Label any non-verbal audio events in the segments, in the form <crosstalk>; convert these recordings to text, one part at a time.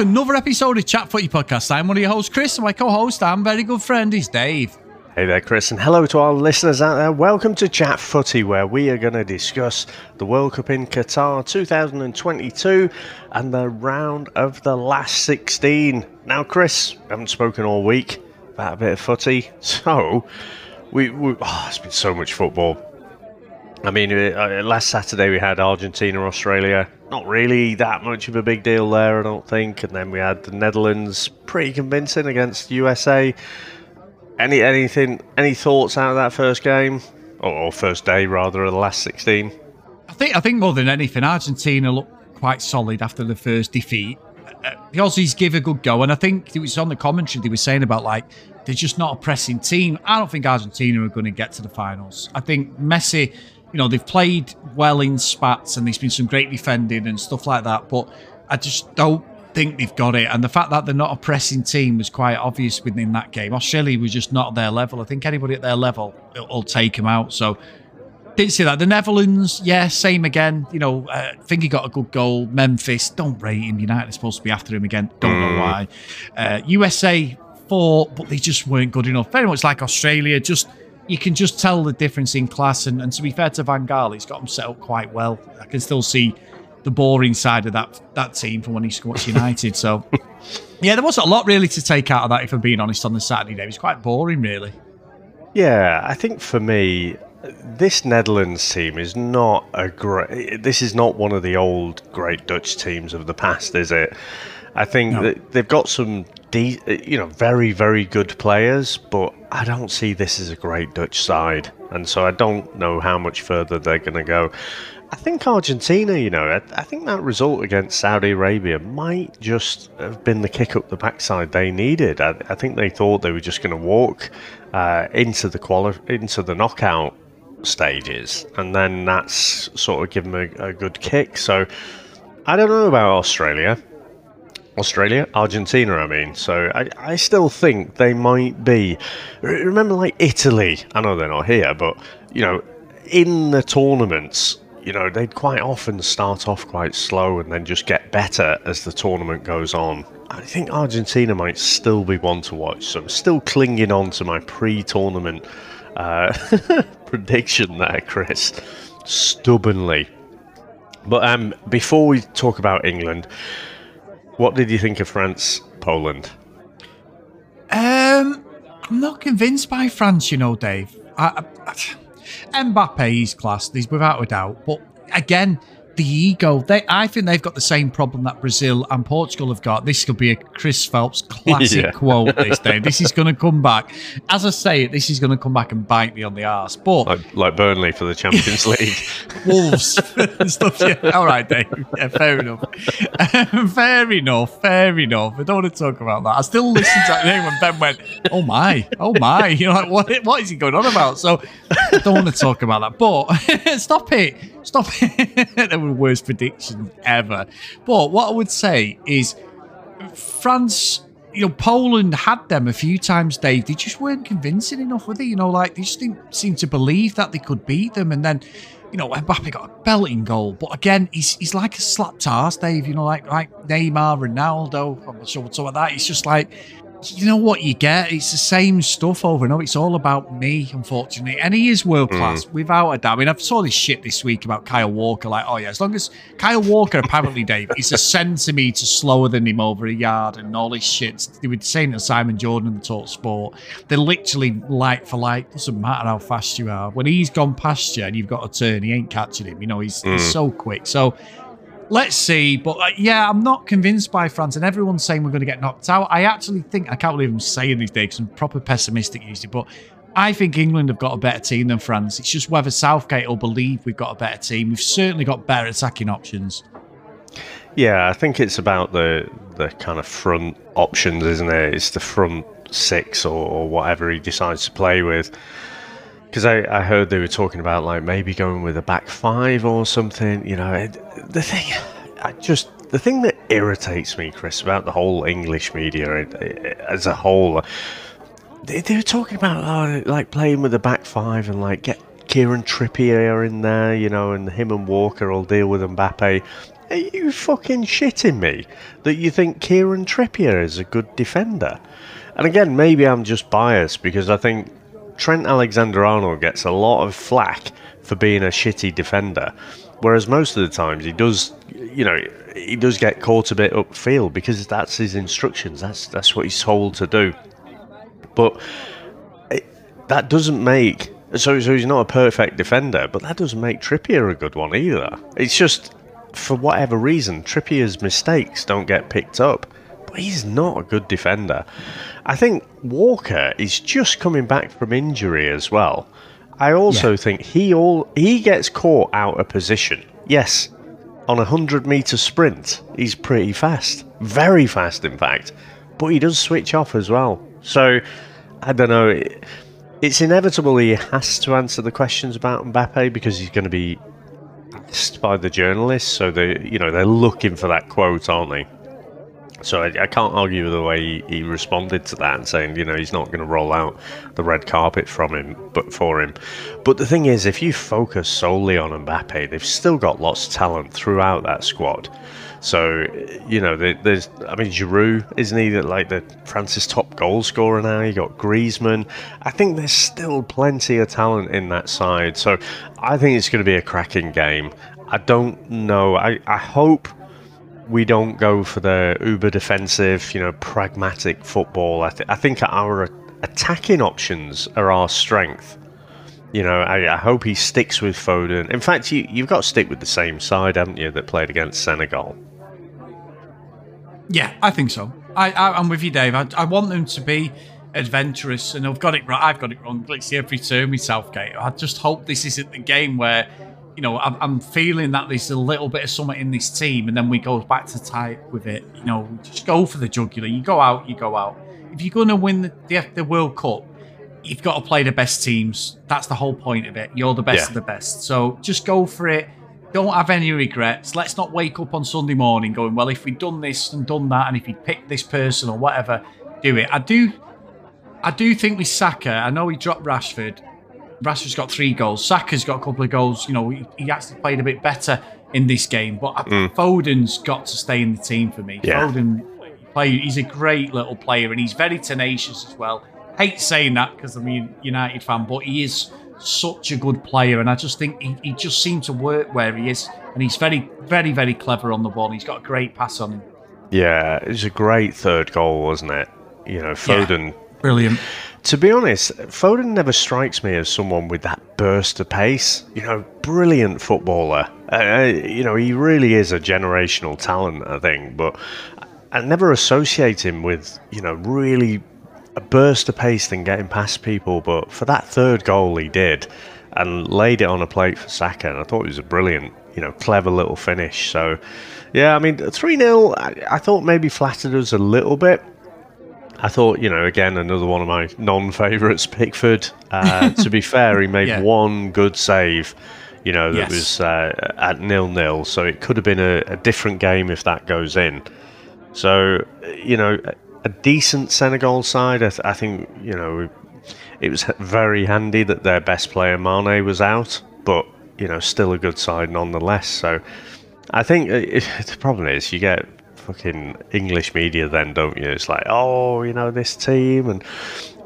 to another episode of Chat Footy Podcast. I'm one of your hosts, Chris, and my co-host and very good friend is Dave. Hey there, Chris, and hello to our listeners out there. Welcome to Chat Footy, where we are going to discuss the World Cup in Qatar 2022 and the round of the last 16. Now, Chris, haven't spoken all week about a bit of footy, <laughs> so we, we oh, it's been so much football. I mean, uh, last Saturday we had Argentina, Australia. Not really that much of a big deal there, I don't think. And then we had the Netherlands, pretty convincing against USA. Any anything? Any thoughts out of that first game, or, first day rather, of the last sixteen? I think I think more than anything, Argentina looked quite solid after the first defeat. Uh, the Aussies give a good go, and I think it was on the commentary they were saying about like they're just not a pressing team. I don't think Argentina are going to get to the finals. I think Messi, you know, they've played well in spats, and there's been some great defending and stuff like that, but I just don't think they've got it. And the fact that they're not a pressing team was quite obvious within that game. Australia was just not their level. I think anybody at their level will take them out. So didn't see that. The Netherlands, yeah, same again. You know, uh, think he got a good goal. Memphis, don't rate him. United are supposed to be after him again. Don't know why. Uh, USA fought, but they just weren't good enough. Very much like Australia, just you can just tell the difference in class. And, and to be fair to Van Gaal, he's got them set up quite well. I can still see the boring side of that that team from when he squats United. So, <laughs> yeah, there wasn't a lot really to take out of that. If I'm being honest, on the Saturday day, it was quite boring, really. Yeah, I think for me, this Netherlands team is not a great. This is not one of the old great Dutch teams of the past, is it? I think no. they've got some, de- you know, very very good players, but I don't see this as a great Dutch side, and so I don't know how much further they're going to go. I think Argentina, you know, I, I, think that result against Saudi Arabia might just have been the kick up the backside they needed. I, I think they thought they were just going to walk uh, into the quali- into the knockout stages, and then that's sort of given them a, a good kick. So I don't know about Australia. Australia, Argentina, I mean. So I, I still think they might be. Remember, like Italy. I know they're not here, but you know, in the tournaments, you know, they'd quite often start off quite slow and then just get better as the tournament goes on. I think Argentina might still be one to watch, so I'm still clinging on to my pre tournament uh, <laughs> prediction there, Chris, stubbornly. But um, before we talk about England, what did you think of France Poland? Um, I'm not convinced by France, you know, Dave. I, I, Mbappe is class, he's without a doubt. But again, the ego. They, I think they've got the same problem that Brazil and Portugal have got. This could be a Chris Phelps <laughs> classic yeah. quote this day. This is going to come back. As I say it, this is going to come back and bite me on the arse. But like, like Burnley for the Champions <laughs> League, Wolves and <laughs> stuff. Yeah. All right, Dave. Yeah, fair enough. fair enough. Fair enough. I don't want to talk about that. I still listen to that when Ben went, "Oh my, oh my," you're like, "What? What is he going on about?" So I don't want to talk about that. But stop it. Stop it. Worst prediction ever. But what I would say is France, you know, Poland had them a few times, Dave. They just weren't convincing enough with it. You know, like they just didn't seem to believe that they could beat them. And then, you know, Mbappe got a belting goal. But again, he's he's like a slapped ass, Dave. You know, like like Neymar, Ronaldo. I'm not sure what's with that. It's just like you know what you get? It's the same stuff over and over. It's all about me, unfortunately. And he is world class, mm. without a doubt. I mean, I've saw this shit this week about Kyle Walker. Like, oh, yeah, as long as Kyle Walker, apparently, Dave, <laughs> is a centimetre slower than him over a yard and all this shit. They were saying to Simon Jordan the Talk Sport. They're literally like for like. Doesn't matter how fast you are. When he's gone past you and you've got a turn, he ain't catching him. You know, he's, mm. he's so quick. So, let's see. But uh, yeah, I'm not convinced by France, and everyone's saying we're going to get knocked out. I actually think I can't believe I'm saying these days because I'm proper pessimistic usually, but I think England have got a better team than France. It's just whether Southgate will believe we've got a better team. We've certainly got better attacking options. Yeah, I think it's about the the kind of front options, isn't it? It's the front six or, or whatever he decides to play with. Because I, I heard they were talking about like maybe going with a back five or something. You know, it, the thing, I just the thing that irritates me, Chris, about the whole English media eh, eh, as a whole, they, they were talking about oh, like playing with a back five and like get Kieran Trippier in there, you know, and him and Walker will deal with Mbappe. Are you fucking shitting me that you think Kieran Trippier is a good defender? And again, maybe I'm just biased because I think Trent Alexander Arnold gets a lot of flack for being a shitty defender, whereas most of the times he does, you know, he does get caught a bit upfield because that's his instructions. That's that's what he's told to do. But it, that doesn't make so. So he's not a perfect defender, but that doesn't make Trippier a good one either. It's just for whatever reason, Trippier's mistakes don't get picked up. But he's not a good defender. I think Walker is just coming back from injury as well. I also yeah. think he all he gets caught out of position. Yes, on a hundred meter sprint, he's pretty fast, very fast, in fact. But he does switch off as well. So I don't know. It's inevitable he has to answer the questions about Mbappe because he's going to be asked by the journalists. So they, you know, they're looking for that quote, aren't they? So I, I, can't argue with the way he, he, responded to that and saying, you know, he's not going to roll out the red carpet from him, but for him. But the thing is, if you focus solely on Mbappe, they've still got lots of talent throughout that squad. So, you know, there's, I mean, Giroud, isn't he like the France's top goal scorer now? You got Griezmann. I think there's still plenty of talent in that side. So I think it's going to be a cracking game. I don't know. I, I hope we don't go for the uber defensive, you know, pragmatic football. I, th- I think our attacking options are our strength. You know, I, I, hope he sticks with Foden. In fact, you, you've got to stick with the same side, haven't you, that played against Senegal? Yeah, I think so. I, I, am with you, Dave. I, I want them to be adventurous, and I've got it right. I've got it wrong. See every turn with Southgate. I just hope this isn't the game where you know, I'm, I'm, feeling that there's a little bit of something in this team, and then we go back to type with it. You know, just go for the jugular. You go out, you go out. If you're going to win the, the, the World Cup, you've got to play the best teams. That's the whole point of it. You're the best yeah. of the best. So just go for it. Don't have any regrets. Let's not wake up on Sunday morning going, well, if we'd done this and done that, and if he'd picked this person or whatever, do it. I do, I do think with Saka. I know he dropped Rashford. Rashford's got three goals. Saka's got a couple of goals. You know, he, he actually played a bit better in this game. But mm. Foden's got to stay in the team for me. Yeah. Foden, play, he's a great little player and he's very tenacious as well. Hate saying that because I'm a United fan, but he is such a good player, and I just think he, he just seemed to work where he is, and he's very, very, very clever on the ball. He's got a great pass on him. Yeah, it was a great third goal, wasn't it? You know, Foden. Yeah, brilliant. To be honest, Foden never strikes me as someone with that burst of pace. You know, brilliant footballer. Uh, uh, you know, he really is a generational talent, I think. But I never associate him with, you know, really a burst of pace and getting past people. But for that third goal, he did and laid it on a plate for Saka. And I thought it was a brilliant, you know, clever little finish. So, yeah, I mean, 3 0, I, I thought maybe flattered us a little bit. I thought, you know, again, another one of my non favourites, Pickford. Uh, to be fair, he made <laughs> yeah. one good save, you know, that yes. was uh, at nil nil. So it could have been a, a, different game if that goes in. So, you know, a decent Senegal side. I, th- I think, you know, it was very handy that their best player, Mane, was out, but, you know, still a good side nonetheless. So I think uh, <laughs> the problem is you get fucking English media then, don't you? It's like, oh, you know, this team. And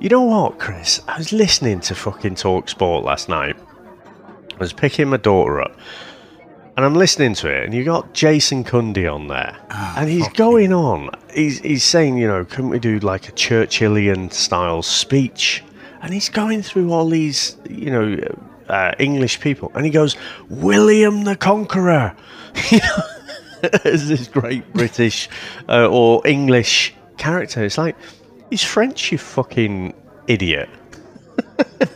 you know what, Chris? I was listening to fucking Talk Sport last night. I was picking my daughter up. And I'm listening to it, and you got Jason Cundy on there, oh, and he's going on. He's he's saying, you know, couldn't we do like a Churchillian style speech? And he's going through all these, you know, uh, English people, and he goes, William the Conqueror, <laughs> you know, as <laughs> this great British uh, or English character. It's like he's French, you fucking idiot.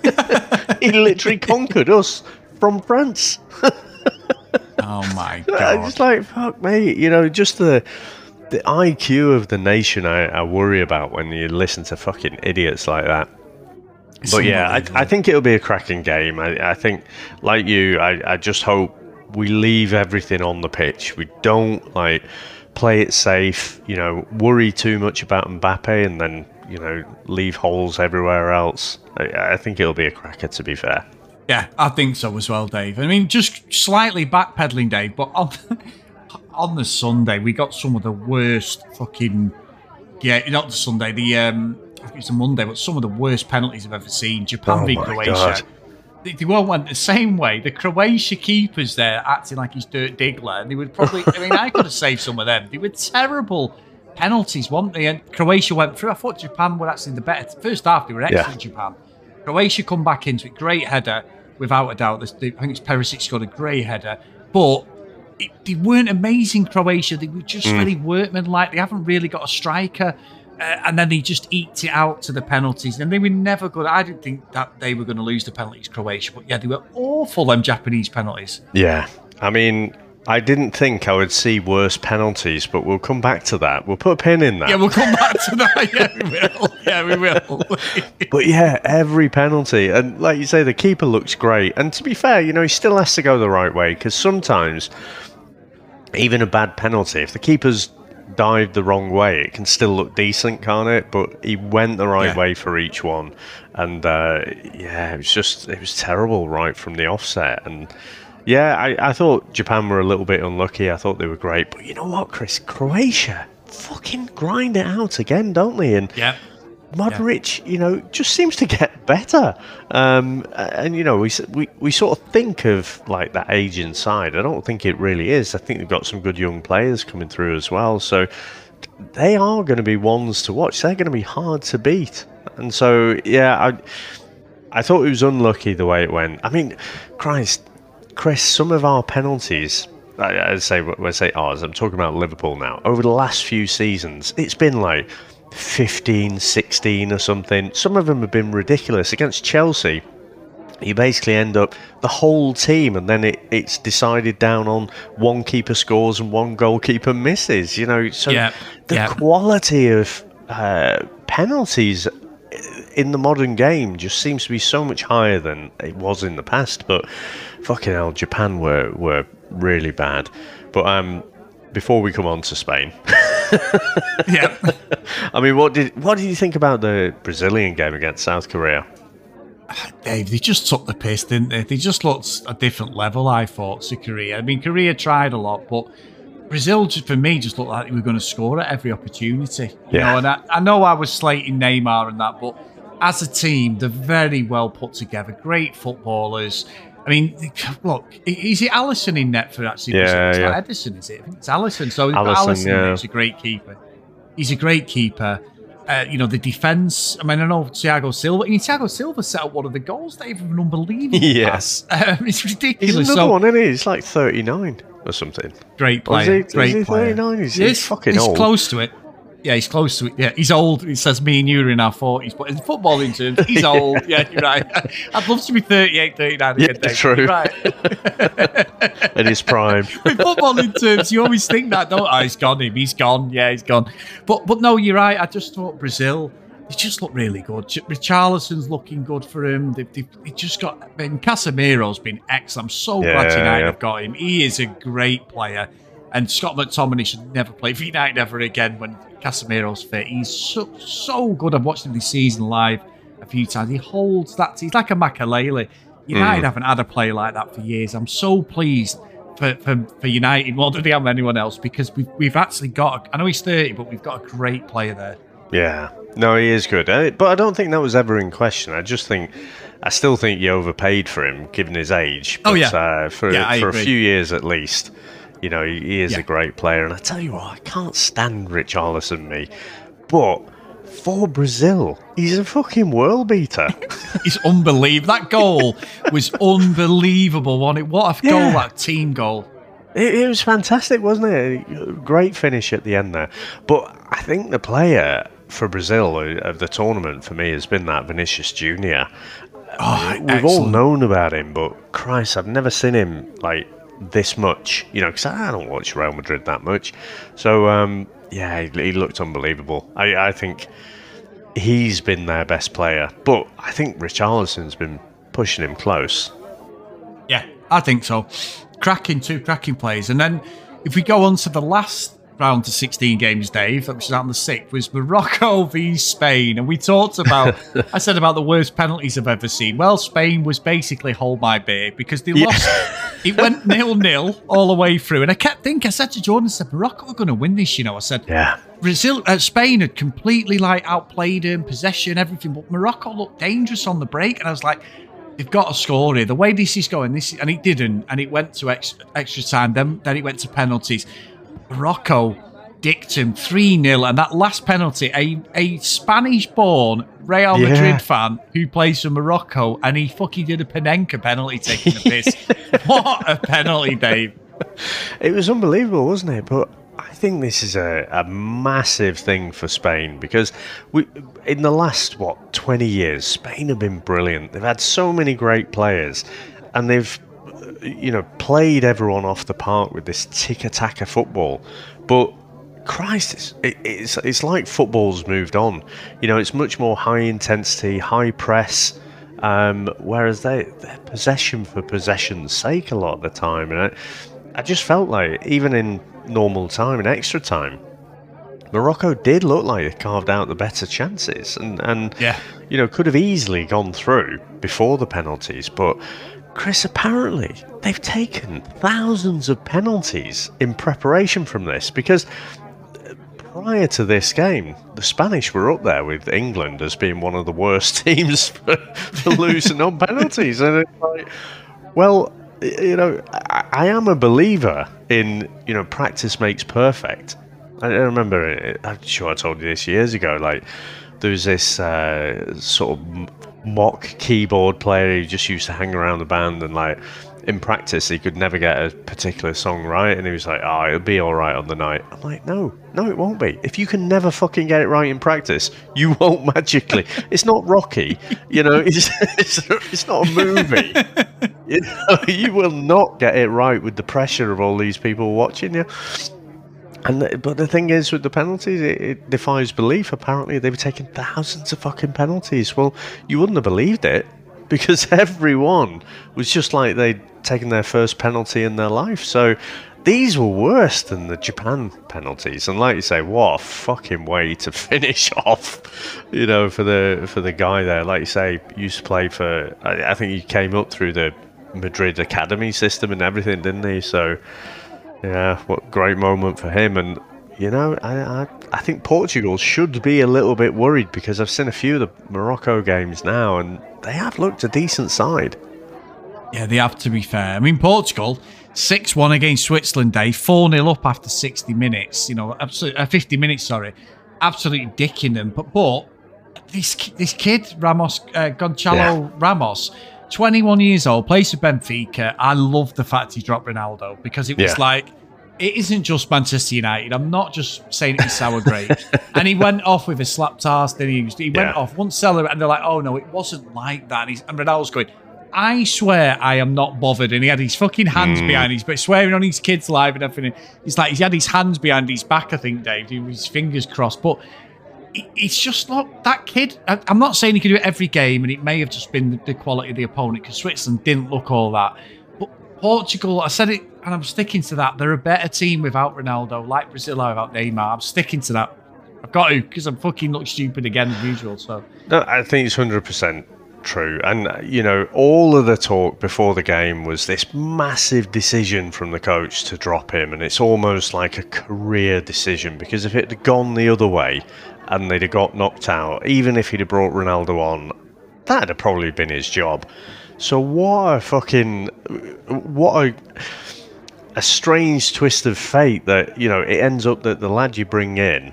<laughs> he literally conquered us from France. <laughs> oh my god! Just like fuck me, you know, just the the IQ of the nation. I, I worry about when you listen to fucking idiots like that. It's but yeah, I, I, think it'll be a cracking game. I, I think, like you, I, I just hope we leave everything on the pitch. We don't like play it safe, you know, worry too much about Mbappe and then, you know, leave holes everywhere else. I, I think it'll be a cracker, to be fair. Yeah, I think so as well, Dave. I mean, just slightly backpedaling, Dave, but on, <laughs> on the Sunday we got some of the worst fucking yeah, not the Sunday, the um, I think it's a Monday, but some of the worst penalties I've ever seen. Japan Oh v Croatia. God. They, they all went the same way. The Croatia keepers there acting like he's Dirt Diggler, and they would probably. I mean, I could have saved some of them. They were terrible penalties, weren't they? And Croatia went through. I thought Japan were actually the better. First half, they were excellent. Japan. Croatia come back into it. Great header, without a doubt. I think it's Perisic scored a great header, but. It, they weren't amazing, Croatia. They were just mm. very workmanlike. They haven't really got a striker. Uh, and then they just eked it out to the penalties. And they were never good. I didn't think that they were going to lose the penalties, Croatia. But yeah, they were awful, them Japanese penalties. Yeah, I mean, I didn't think I would see worse penalties, but we'll come back to that. We'll put a pin in that. Yeah, we'll come back to that. <laughs> Yeah, we will. Yeah, we will. <laughs> But yeah, every penalty, and like you say, the keeper looks great. And to be fair, you know, he still has to go the right way because sometimes, even a bad penalty, if the keeper's dived the wrong way, it can still look decent, can't it? But he went the right Yeah. way for each one, and uh, yeah, it was just it was terrible right from the offset. And yeah, I, I thought Japan were a little bit unlucky. I thought they were great, but you know what, Chris? Croatia fucking grind it out again, don't they? And yeah. Modric, you know, just seems to get better. Um, and you know, we, we we sort of think of like that aging side. I don't think it really is. I think they've got some good young players coming through as well. So they are going to be ones to watch. They're going to be hard to beat. And so, yeah, I I thought it was unlucky the way it went. I mean, Christ, Chris, some of our penalties. I, I say I say ours, I'm talking about Liverpool now. Over the last few seasons, it's been like 15, 16 or something. Some of them have been ridiculous. Against Chelsea, you basically end up the whole team, and then it, it's decided down on one keeper scores and one goalkeeper misses. You know, so Yeah, the yeah. quality of uh, penalties in the modern game just seems to be so much higher than it was in the past. But fucking hell, Japan were were really bad. But um, before we come on to Spain, <laughs> <laughs> Yeah. I mean, what did what did you think about the Brazilian game against South Korea? Dave, they just took the piss, didn't they? They just looked a different level, I thought, to Korea. I mean, Korea tried a lot, but Brazil, just for me, just looked like they were going to score at every opportunity. You Yeah. know, and I, I know I was slating Neymar and that, but as a team, they're very well put together. Great footballers. I mean, look, is it Alisson in net for actually? Yeah? It's not yeah. Ederson, is it? I think it's Alisson. So they've got Alisson, Allison in yeah. who's a great keeper. He's a great keeper. Uh, you know, the defence. I mean, I know Thiago Silva. I mean, Thiago Silva set up one of the goals, with an unbelievable <laughs> Yes. Um, it's He's ridiculous. another So, one, isn't he? He's like 39 or something. great player. he- great is he player. 39? He's- he's fucking he's old. close to it. Yeah, he's close to it. Yeah, he's old. It says me and you are in our 40s, but in footballing terms, he's old. Yeah, you're right. <laughs> I'd love to be 38, 39 again, Yeah, true. You're right. <laughs> in his prime. <laughs> in footballing terms, you always think that, don't I? Ah, he's gone him. He's gone. Yeah, he's gone. But but no, you're right. I just thought Brazil, they just looked really good. Ch- Richarlison's looking good for him. They've, they've, they just got. I mean, Casemiro's been excellent. I'm so glad Yeah, United yeah. have got him. He is a great player. And Scott McTominay should never play for United ever again when Casemiro's fit. He's so, so good. I've watched him this season live a few times. He holds that. He's like a Makelele. United haven't had a player like that for years. I'm so pleased for, for, for United more than I have anyone else because we've, we've actually got, a, I know he's 30, but we've got a great player there. Yeah. No, he is good. Uh, But I don't think that was ever in question. I just think, I still think you overpaid for him given his age. Oh, yeah. Uh, for Yeah, for a few years at least, you know, he, is Yeah. a great player. And I tell you what, I can't stand Richarlison, me. But for Brazil, he's a fucking world beater. <laughs> It's unbelievable. That goal was unbelievable, wasn't it? What a goal, that team goal. It, it was fantastic, wasn't it? Great finish at the end there. But I think the player for Brazil of the tournament for me has been that Vinicius Junior. Oh, We've all known about him, but Christ, I've never seen him like this much. You know, because I don't watch Real Madrid that much. So um, yeah, he, he looked unbelievable. I, I think he's been their best player, but I think Richarlison's been pushing him close. Yeah, I think so. Cracking two cracking players, and then if we go on to the last round to 16 games, Dave, which is out on the 6th, was Morocco v Spain. And we talked about, <laughs> I said about the worst penalties I've ever seen. Well, Spain was basically hold my beer because they yeah. lost. <laughs> it went nil nil all the way through. And I kept thinking, I said to Jordan, I said, Morocco are going to win this, you know. I said, yeah. Brazil, uh, Spain had completely like outplayed him, possession, everything, but Morocco looked dangerous on the break. And I was like, they've got to score here. The way this is going, this and it didn't, and it went to extra, extra time. Then then it went to penalties. Morocco dicked him 3 0. And that last penalty, a, a Spanish born Real yeah. Madrid fan who plays for Morocco, and he fucking did a Panenka penalty taking the piss. <laughs> what a penalty, Dave. It was unbelievable, wasn't it? But I think this is a, a massive thing for Spain because we, in the last, what, 20 years, Spain have been brilliant. They've had so many great players and they've you know, played everyone off the park with this tiki-taka football. But Christ, it's, it, it's it's like football's moved on. You know, it's much more high intensity, high press. Um, whereas they they're possession for possession's sake a lot of the time, and I, I just felt like even in normal time and extra time, Morocco did look like they carved out the better chances, and and yeah. you know could have easily gone through before the penalties, but Chris, apparently they've taken thousands of penalties in preparation from this because prior to this game, the Spanish were up there with England as being one of the worst <laughs> teams for, for losing on penalties. And it's like, well, you know, I, I, am a believer in, you know, practice makes perfect. I, remember, I'm sure I told you this years ago, like, there was this uh, sort of mock keyboard player who just used to hang around the band and like in practice he could never get a particular song right and he was like oh it'll be all right on the night. I'm like no no it won't be. If you can never fucking get it right in practice you <laughs> won't magically. It's not rocky you know it's, <laughs> it's, it's not a movie. <laughs> You, know, you will not get it right with the pressure of all these people watching you and the, but the thing is, with the penalties, it, it, defies belief. Apparently, they've taken thousands of fucking penalties. Well, you wouldn't have believed it <laughs> because everyone was just like they'd taken their first penalty in their life. So these were worse than the Japan penalties. And like you say, what a fucking way to <laughs> finish off, you know, for the for the guy there. Like you say, used to play for. I, I think he came up through the Madrid academy system and everything, didn't he? So yeah, what great moment for him. And you know, I, I, I think Portugal should be a little bit worried because I've seen a few of the Morocco games now, and they have looked a decent side. Yeah, they have to be fair. I mean, Portugal. 6 1 against Switzerland Day, 4 0 up after 60 minutes, you know, absolutely, uh, 50 minutes, sorry. Absolutely dicking them. But, but this this kid, Ramos, uh, Gonçalo yeah. Ramos, 21 years old, plays for Benfica. I love the fact he dropped Ronaldo because it was yeah. like, it isn't just Manchester United. I'm not just saying it's sour grapes. <laughs> and he went off with a slapped ass. Then he, he went yeah. off once seller, and they're like, oh no, it wasn't like that. And, he's, and Ronaldo's going, I swear I am not bothered. And he had his fucking hands mm. behind his, but swearing on his kids live and everything. He's like, he had his hands behind his back, I think, Dave, his fingers crossed. But it's just like that kid. I'm not saying he can do it every game, and it may have just been the quality of the opponent because Switzerland didn't look all that. But Portugal, I said it, and I'm sticking to that. They're a better team without Ronaldo, like Brazil without Neymar. I'm sticking to that. I've got to because I'm fucking look stupid again as usual. So no, I think it's hundred percent true. And you know, all of the talk before the game was this massive decision from the coach to drop him, and it's almost like a career decision because if it had gone the other way and they'd have got knocked out, even if he'd have brought Ronaldo on, that'd have probably been his job. So what a fucking what a a strange twist of fate that you know it ends up that the lad you bring in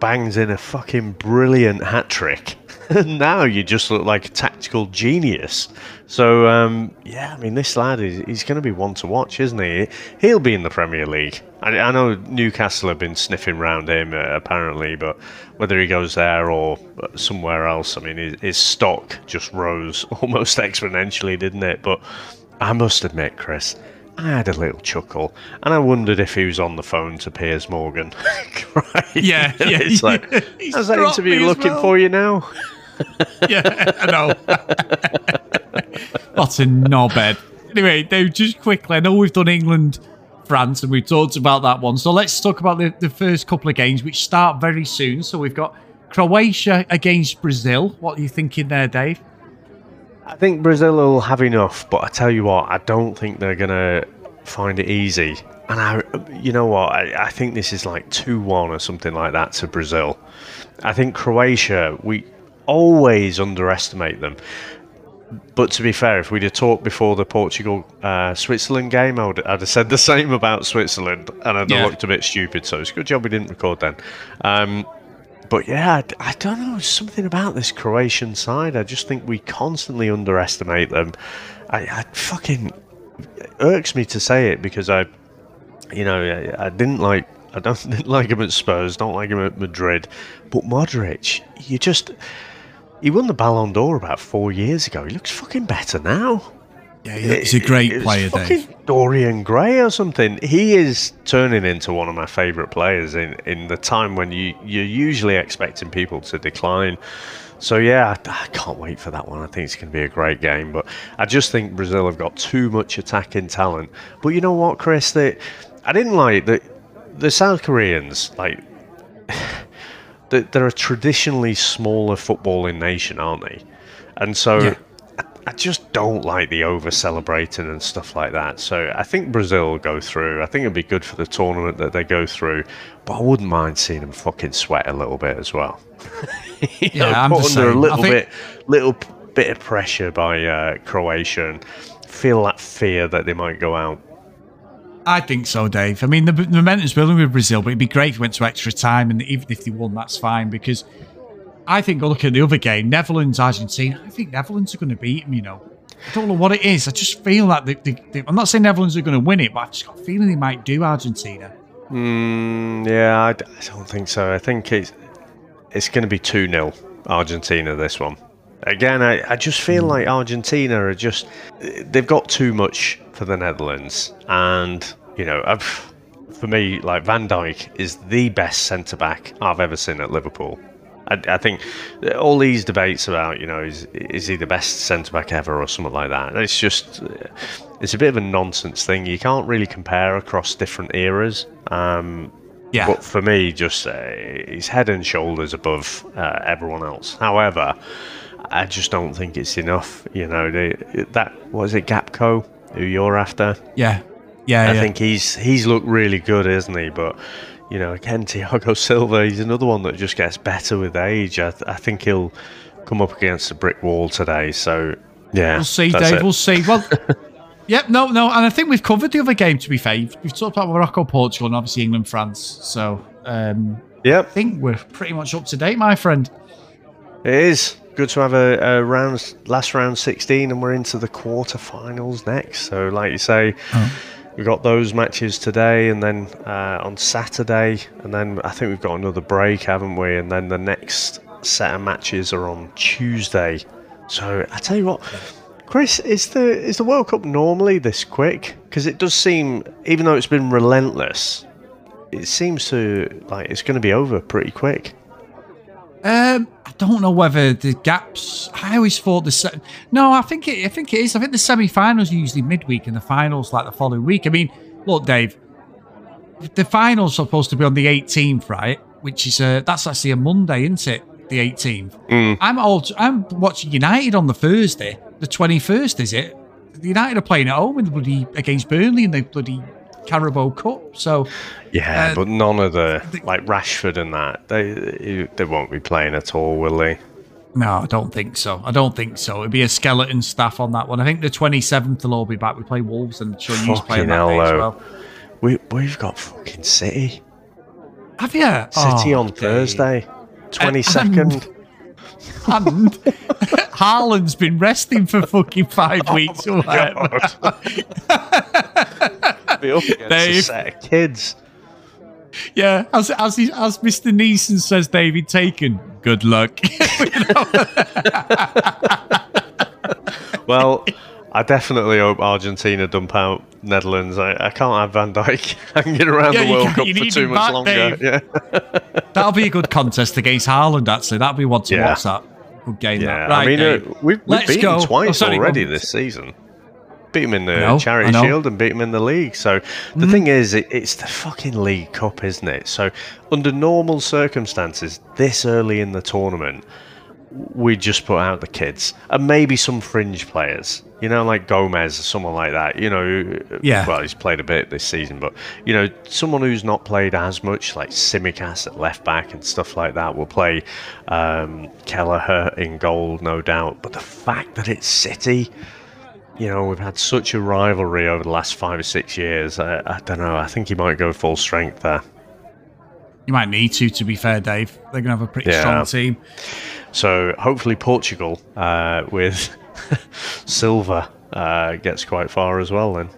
bangs in a fucking brilliant hat trick <laughs> now you just look like a tactical genius. So um, yeah, I mean, this lad is he's going to be one to watch, isn't he? He'll be in the Premier League. I, I know Newcastle have been sniffing around him uh, apparently, but whether he goes there or somewhere else, I mean, his, his stock just rose <laughs> almost exponentially, didn't it? But I must admit, Chris. I had a little chuckle, and I wondered if he was on the phone to Piers Morgan. <laughs> right? Yeah, yeah. It's like, how's that interview looking well. for you now? <laughs> yeah, I know. <laughs> What a knobhead. Anyway, Dave, just quickly, I know we've done England France, and we've talked about that one. So let's talk about the, the first couple of games, which start very soon. So we've got Croatia against Brazil. What are you thinking there, Dave? I think Brazil will have enough, but I tell you what, I don't think they're going to find it easy. And I, you know what, I, I think this is like 2 1 or something like that to Brazil. I think Croatia, we always underestimate them. But to be fair, if we'd have talked before the Portugal uh, Switzerland game, I would, I'd have said the <laughs> same about Switzerland, and I'd have Yeah. looked a bit stupid. So it's a good job we didn't record then. Um, but yeah, I, I don't know. Something about this Croatian side. I just think we constantly underestimate them. I, I fucking it irks me to say it because I, you know, I, I didn't like. I don't <laughs> didn't like him at Spurs. Don't like him at Madrid. But Modric, you just. He won the Ballon d'Or about four years ago. He looks fucking better now. Yeah, he's a great It's player, Dave. Dorian Gray or something. He is turning into one of my favourite players in, in the time when you, you're usually expecting people to decline. So, yeah, I, I can't wait for that one. I think it's going to be a great game. But I just think Brazil have got too much attacking talent. But you know what, Chris? They, I didn't like that the South Koreans, like, they're a traditionally smaller footballing nation, aren't they? And so Yeah. I, I just don't like the over celebrating and stuff like that. So I think Brazil will go through. I think it'd be good for the tournament that they go through. But I wouldn't mind seeing them fucking sweat a little bit as well. <laughs> You know, Yeah, I'm put the under a little think- bit, little bit of pressure by uh, Croatia and feel that fear that they might go out. I think so, Dave. I mean, the, the momentum's building with Brazil, but it'd be great if we went to extra time, and even if they won, that's fine. Because I think, look at the other game, Netherlands, Argentina. I think Netherlands are going to beat them. You know, I don't know what it is. I just feel like they, they, they, I'm not saying Netherlands are going to win it, but I've just got a feeling they might do Argentina. Mm, yeah, I don't think so. I think it's it's going to be 2 0 Argentina this one. Again, I, I just feel like Argentina are just. They've got too much for the Netherlands. And, you know, I've, for me, like Van Dijk is the best centre back I've ever seen at Liverpool. I, I think all these debates about, you know, is is he the best centre back ever or something like that? It's just, it's a bit of a nonsense thing. You can't really compare across different eras. Um, Yeah. but for me, just uh, he's head and shoulders above uh, everyone else. However, I just don't think it's enough. You know, that was it, Gakpo, who you're after. yeah. Yeah. I yeah. think he's he's looked really good, isn't he? But you know, again, Thiago Silva, he's another one that just gets better with age. I, I think he'll come up against a brick wall today. So yeah, We'll see, Dave. it. We'll see. Well, <laughs> yep, no, no, and I think we've covered the other game. To be fair, we've talked about Morocco, Portugal, and obviously England, France. So um, I think we're pretty much up to date, my friend. it is good to have a, a round last round 16, and we're into the quarterfinals next. So, like you say. We've got those matches today, and then uh, on Saturday, and then I think we've got another break, haven't we? And then the next set of matches are on Tuesday. So I tell you what, Chris, is the is the World Cup normally this quick? Because it does seem, even though it's been relentless, it seems to like it's going to be over pretty quick. Um, I don't know whether the gaps. I always thought the se- no. I think it. I think it is. I think the semi-finals are usually midweek, and the finals like the following week. I mean, look, Dave. The finals are supposed to be on the 18th, right? Which is uh that's actually a Monday, isn't it? The 18th. I'm all. I'm watching United on the Thursday. The 21st, is it? The United are playing at home in the bloody against Burnley in the bloody Carabao Cup. So Yeah, Uh, but none of the the- like Rashford and that they they won't be playing at all, will they? No, I don't think so. I don't think so. It'd be a skeleton staff on that one. I think the 27th will all be back. We play Wolves and sure you playing that hell, day as well. We we've got fucking City. Have you? City Oh, on. Thursday, twenty second. And <laughs> Haaland's been resting for fucking five <laughs> Oh weeks or whatever. <laughs> Be up against a set of kids. Yeah, as as, he, as Mr. Neeson says, David Taken. Good luck. <laughs> Well, I definitely hope Argentina dump out Netherlands. I, I can't have Van Dijk <laughs> hanging around Yeah, the World Cup for too much back, longer. Dave. Yeah, <laughs> That'll be a good contest against Haaland. Actually, that'll be one to Yeah. watch. That good game. yeah. That. Right, I mean, uh, we've, we've beaten go. twice Oh, sorry, already this season. Beat them in the know, Charity. Shield and beat them in the league. So the thing is, it, it's the fucking League Cup, isn't it? So under normal circumstances, this early in the tournament, we just put out the kids and maybe some fringe players. You know, like Gomez or someone like that. You know, Yeah. Well, he's played a bit this season, but you know, someone who's not played as much, like Tsimikas at left back and stuff like that, will play um, Kelleher in goal, no doubt. But the fact that it's City, you know, we've had such a rivalry over the last five or six years. I, I don't know. I think he might go full strength there. You might need to, to be fair, Dave. They're going to have a pretty Yeah. strong team. So hopefully Portugal uh, with <laughs> Silva uh, gets quite far as well. Then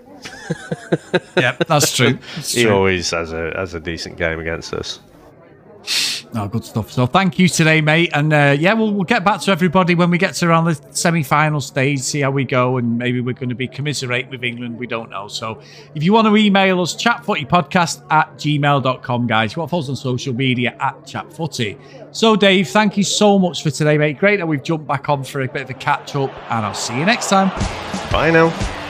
Yeah, that's true. <laughs> That's he true. always has a has a decent game against us. No, good stuff. So thank you today, mate. And uh, yeah, we'll, we'll get back to everybody when we get to around the semi-final stage, see how we go, and maybe we're going to be commiserate with England. We don't know. So if you want to email us, chatfootypodcast at gmail.com, guys. Want to follow us on social media at chatfooty. So Dave, thank you so much for today, mate. Great that we've jumped back on for a bit of a catch-up, and I'll see you next time. Bye now.